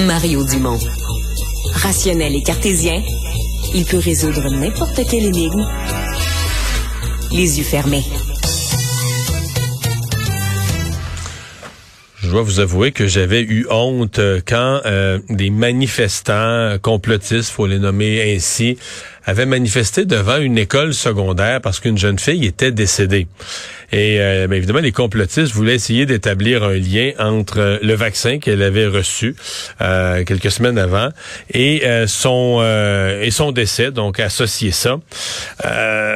Mario Dumont. Rationnel et cartésien, il peut résoudre n'importe quelle énigme les yeux fermés. Je dois vous avouer que j'avais eu honte euh, quand euh, des manifestants complotistes, faut les nommer ainsi, avaient manifesté devant une école secondaire parce qu'une jeune fille était décédée. Et euh, bien évidemment, les complotistes voulaient essayer d'établir un lien entre le vaccin qu'elle avait reçu quelques semaines avant et son et son décès, donc associer ça.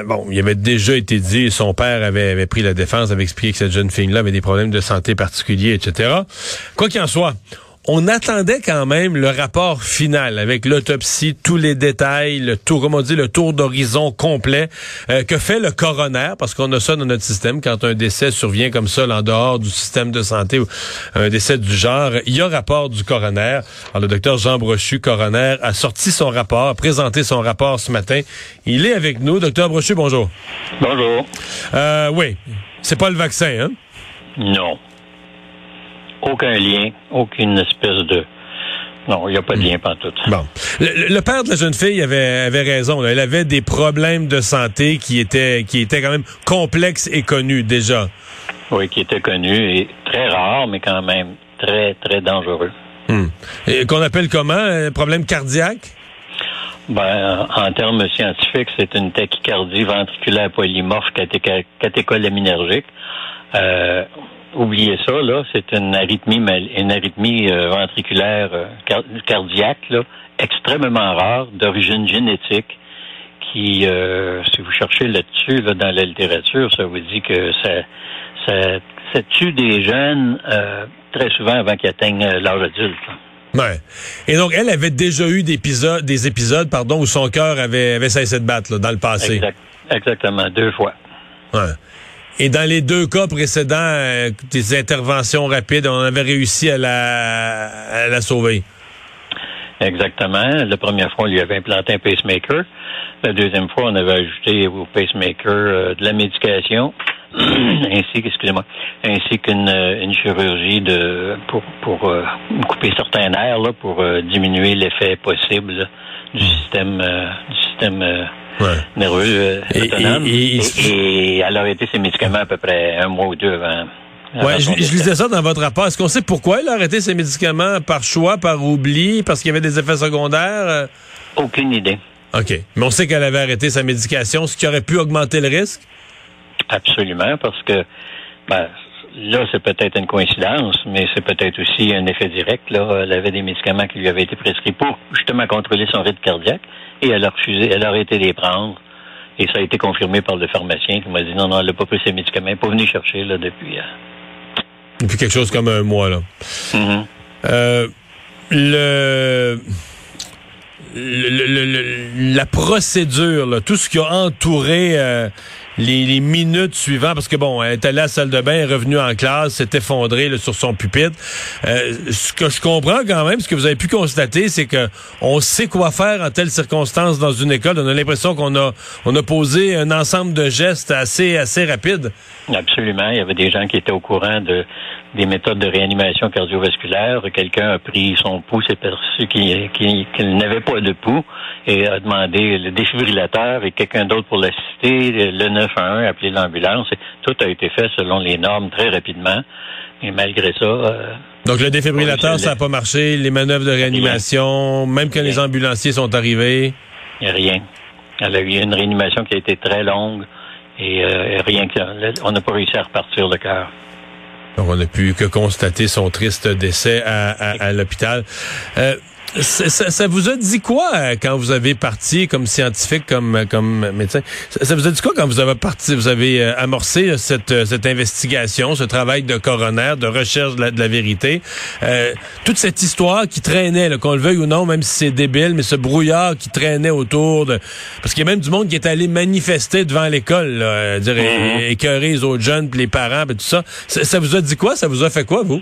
bon, il avait déjà été dit, son père avait, avait pris la défense, avait expliqué que cette jeune fille-là avait des problèmes de santé particuliers, etc. Quoi qu'il en soit, on attendait quand même le rapport final avec l'autopsie, tous les détails, le tour, comme on dit, le tour d'horizon complet euh, que fait le coroner, parce qu'on a ça dans notre système quand un décès survient comme ça en dehors du système de santé ou un décès du genre, il y a rapport du coroner. Alors, le docteur Jean Brochu, coroner, a sorti son rapport, a présenté son rapport ce matin. Il est avec nous. Docteur Brochu, bonjour. Bonjour. Euh, oui, c'est pas le vaccin, hein? Non aucun lien, aucune espèce de... Non, il n'y a pas de lien tout. Bon. Le, père de la jeune fille avait, avait raison. Elle avait des problèmes de santé qui étaient, qui étaient quand même complexes et connus déjà. Oui, qui étaient connus et très rares, mais quand même très, très dangereux. Hmm. Et qu'on appelle comment? Un problème cardiaque? Ben, en termes scientifiques, c'est une tachycardie ventriculaire polymorphe catécholaminergique. Euh, oubliez ça, là, c'est une arythmie, une arythmie euh, ventriculaire euh, cardiaque, là, extrêmement rare, d'origine génétique, qui, euh, si vous cherchez là-dessus, là, dans la littérature, ça vous dit que ça, ça, ça tue des jeunes très souvent avant qu'ils atteignent l'âge adulte. Ouais. Et donc, elle avait déjà eu des épisodes, des épisodes pardon, où son cœur avait, avait cessé de battre là, dans le passé. Exact, exactement, deux fois. Ouais. Et dans les deux cas précédents, euh, des interventions rapides, on avait réussi à la, la sauver. Exactement. La première fois, on lui avait implanté un pacemaker. La deuxième fois, on avait ajouté au pacemaker euh, de la médication, ainsi excusez-moi, ainsi qu'une euh, une chirurgie de pour pour couper certains nerfs là, pour diminuer l'effet possible du système du système nerveux euh, et, elle a arrêté ses médicaments à peu près un mois ou deux avant. Ouais, je, lisais ça dans votre rapport. Est-ce qu'on sait pourquoi elle a arrêté ses médicaments? Par choix, par oubli, parce qu'il y avait des effets secondaires? Euh? Aucune idée. OK. Mais on sait qu'elle avait arrêté sa médication, ce qui aurait pu augmenter le risque? Absolument, parce que ben, là, c'est peut-être une coïncidence, mais c'est peut-être aussi un effet direct. Là, elle avait des médicaments qui lui avaient été prescrits pour justement contrôler son rythme cardiaque et elle a refusé, elle a arrêté de les prendre. Et ça a été confirmé par le pharmacien qui m'a dit non, non, elle n'a pas pris ses médicaments, elle n'est pas venue chercher là, depuis. Euh... Depuis quelque chose comme un mois, là. Mm-hmm. euh, le... La procédure, tout ce qui a entouré euh, les, minutes suivantes, parce que bon, elle est allée à la salle de bain, elle est revenue en classe, s'est effondrée sur son pupitre. Euh, ce que je comprends quand même, ce que vous avez pu constater, c'est que on sait quoi faire en telle circonstance dans une école. On a l'impression qu'on a on a posé un ensemble de gestes assez assez rapides. Absolument. Il y avait des gens qui étaient au courant de des méthodes de réanimation cardiovasculaire. Quelqu'un a pris son pouls, s'est perçu qu'il n'avait pas de pouls et a demandé le défibrillateur et quelqu'un d'autre pour l'assister, le 911, appeler l'ambulance. Tout a été fait selon les normes très rapidement. Et malgré ça... Euh, Donc le défibrillateur, ça n'a pas marché. Les manœuvres de réanimation, même quand les ambulanciers sont arrivés? Il n'y a rien. Elle a eu une réanimation qui a été très longue et euh, rien que... On n'a pas réussi à repartir le cœur. On n'a pu que constater son triste décès à, à, l'hôpital. Euh, ça, vous a dit quoi euh, quand vous avez parti comme scientifique, comme comme médecin? Ça, vous a dit quoi quand vous avez parti, vous avez euh, amorcé cette cette investigation, ce travail de coroner, de recherche de la, vérité, euh, toute cette histoire qui traînait, qu'on le veuille ou non, même si c'est débile, mais ce brouillard qui traînait autour de, parce qu'il y a même du monde qui est allé manifester devant l'école, là, dire mm-hmm. écœurer les autres jeunes, puis les parents, puis tout ça. ça. ça. vous a dit quoi? Ça vous a fait quoi vous?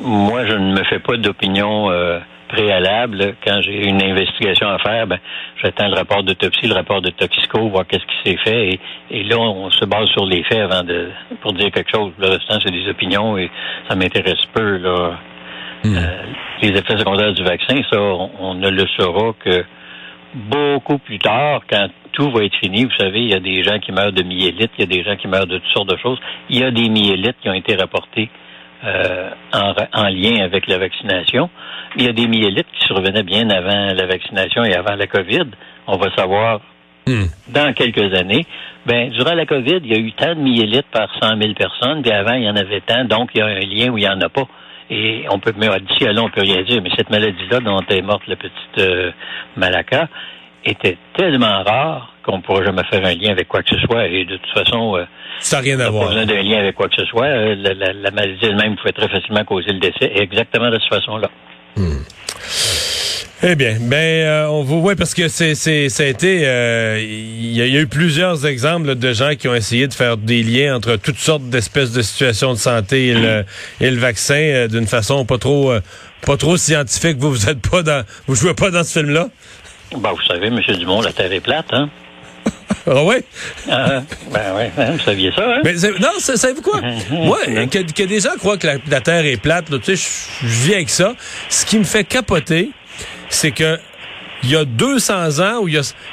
Moi, je ne me fais pas d'opinion préalable, quand j'ai une investigation à faire, ben, j'attends le rapport d'autopsie, le rapport de toxico, voir qu'est-ce qui s'est fait. Et, là, on se base sur les faits avant de pour dire quelque chose. Le restant, c'est des opinions et ça m'intéresse peu. Là. Hmm. Euh, les effets secondaires du vaccin, ça, on, ne le saura que beaucoup plus tard, quand tout va être fini. Vous savez, il y a des gens qui meurent de myélite, il y a des gens qui meurent de toutes sortes de choses. Il y a des myélites qui ont été rapportés euh, en, lien avec la vaccination. Il y a des myélites qui survenaient bien avant la vaccination et avant la COVID. On va savoir hmm. dans quelques années. Ben, durant la COVID, il y a eu tant de myélites par 100 000 personnes, puis avant, il y en avait tant, donc il y a un lien où il n'y en a pas. Et on peut, mais d'ici à là, on peut rien dire, mais cette maladie-là dont est morte la petite euh, Malaka était tellement rare qu'on ne pourra jamais faire un lien avec quoi que ce soit. Et de toute façon, euh, ça n'a rien à voir. Pas besoin d'un lien avec quoi que ce soit. Euh, la, maladie elle-même pouvait très facilement causer le décès, exactement de cette façon-là. Hmm. Eh bien, ben euh, on vous voit parce que c'est c'est ça a été il y, a eu plusieurs exemples de gens qui ont essayé de faire des liens entre toutes sortes d'espèces de situations de santé et le, et le vaccin d'une façon pas trop pas trop scientifique. Vous vous êtes pas dans vous jouez pas dans ce film Ben, vous savez, M. Dumont, la Terre est plate, hein? Ah ouais? Ah, ben oui, hein, vous saviez ça, hein? Mais non, savez-vous quoi? Moi, que, que, des gens croient que la, Terre est plate, tu sais, je viens avec ça. Ce qui me fait capoter, c'est que il y a 200 ans, où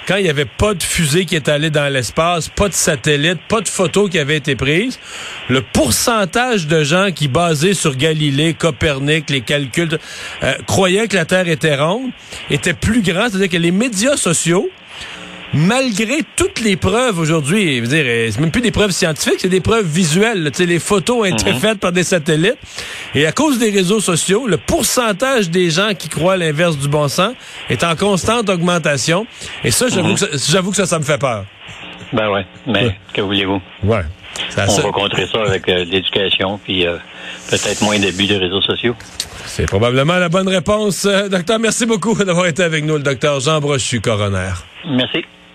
quand il n'y avait pas de fusée qui est allée dans l'espace, pas de satellite, pas de photos qui avaient été prises, le pourcentage de gens qui, basés sur Galilée, Copernic, les calculs, euh, croyaient que la Terre était ronde, était plus grand. C'est-à-dire que les médias sociaux malgré toutes les preuves aujourd'hui, dire, euh, c'est même plus des preuves scientifiques, c'est des preuves visuelles. sais, les photos ont été mhm. faites par des satellites. Et à cause des réseaux sociaux, le pourcentage des gens qui croient l'inverse du bon sens est en constante augmentation. Et ça, j'avoue, mhm. que, ça, j'avoue que ça, ça me fait peur. Ben ouais, mais que voulez-vous? Ouais. On va contrer ça avec euh, l'éducation, puis euh, peut-être moins d'abus des réseaux sociaux. C'est probablement la bonne réponse. docteur, merci beaucoup d'avoir été avec nous, le docteur Jean Brochu, coroner. Merci.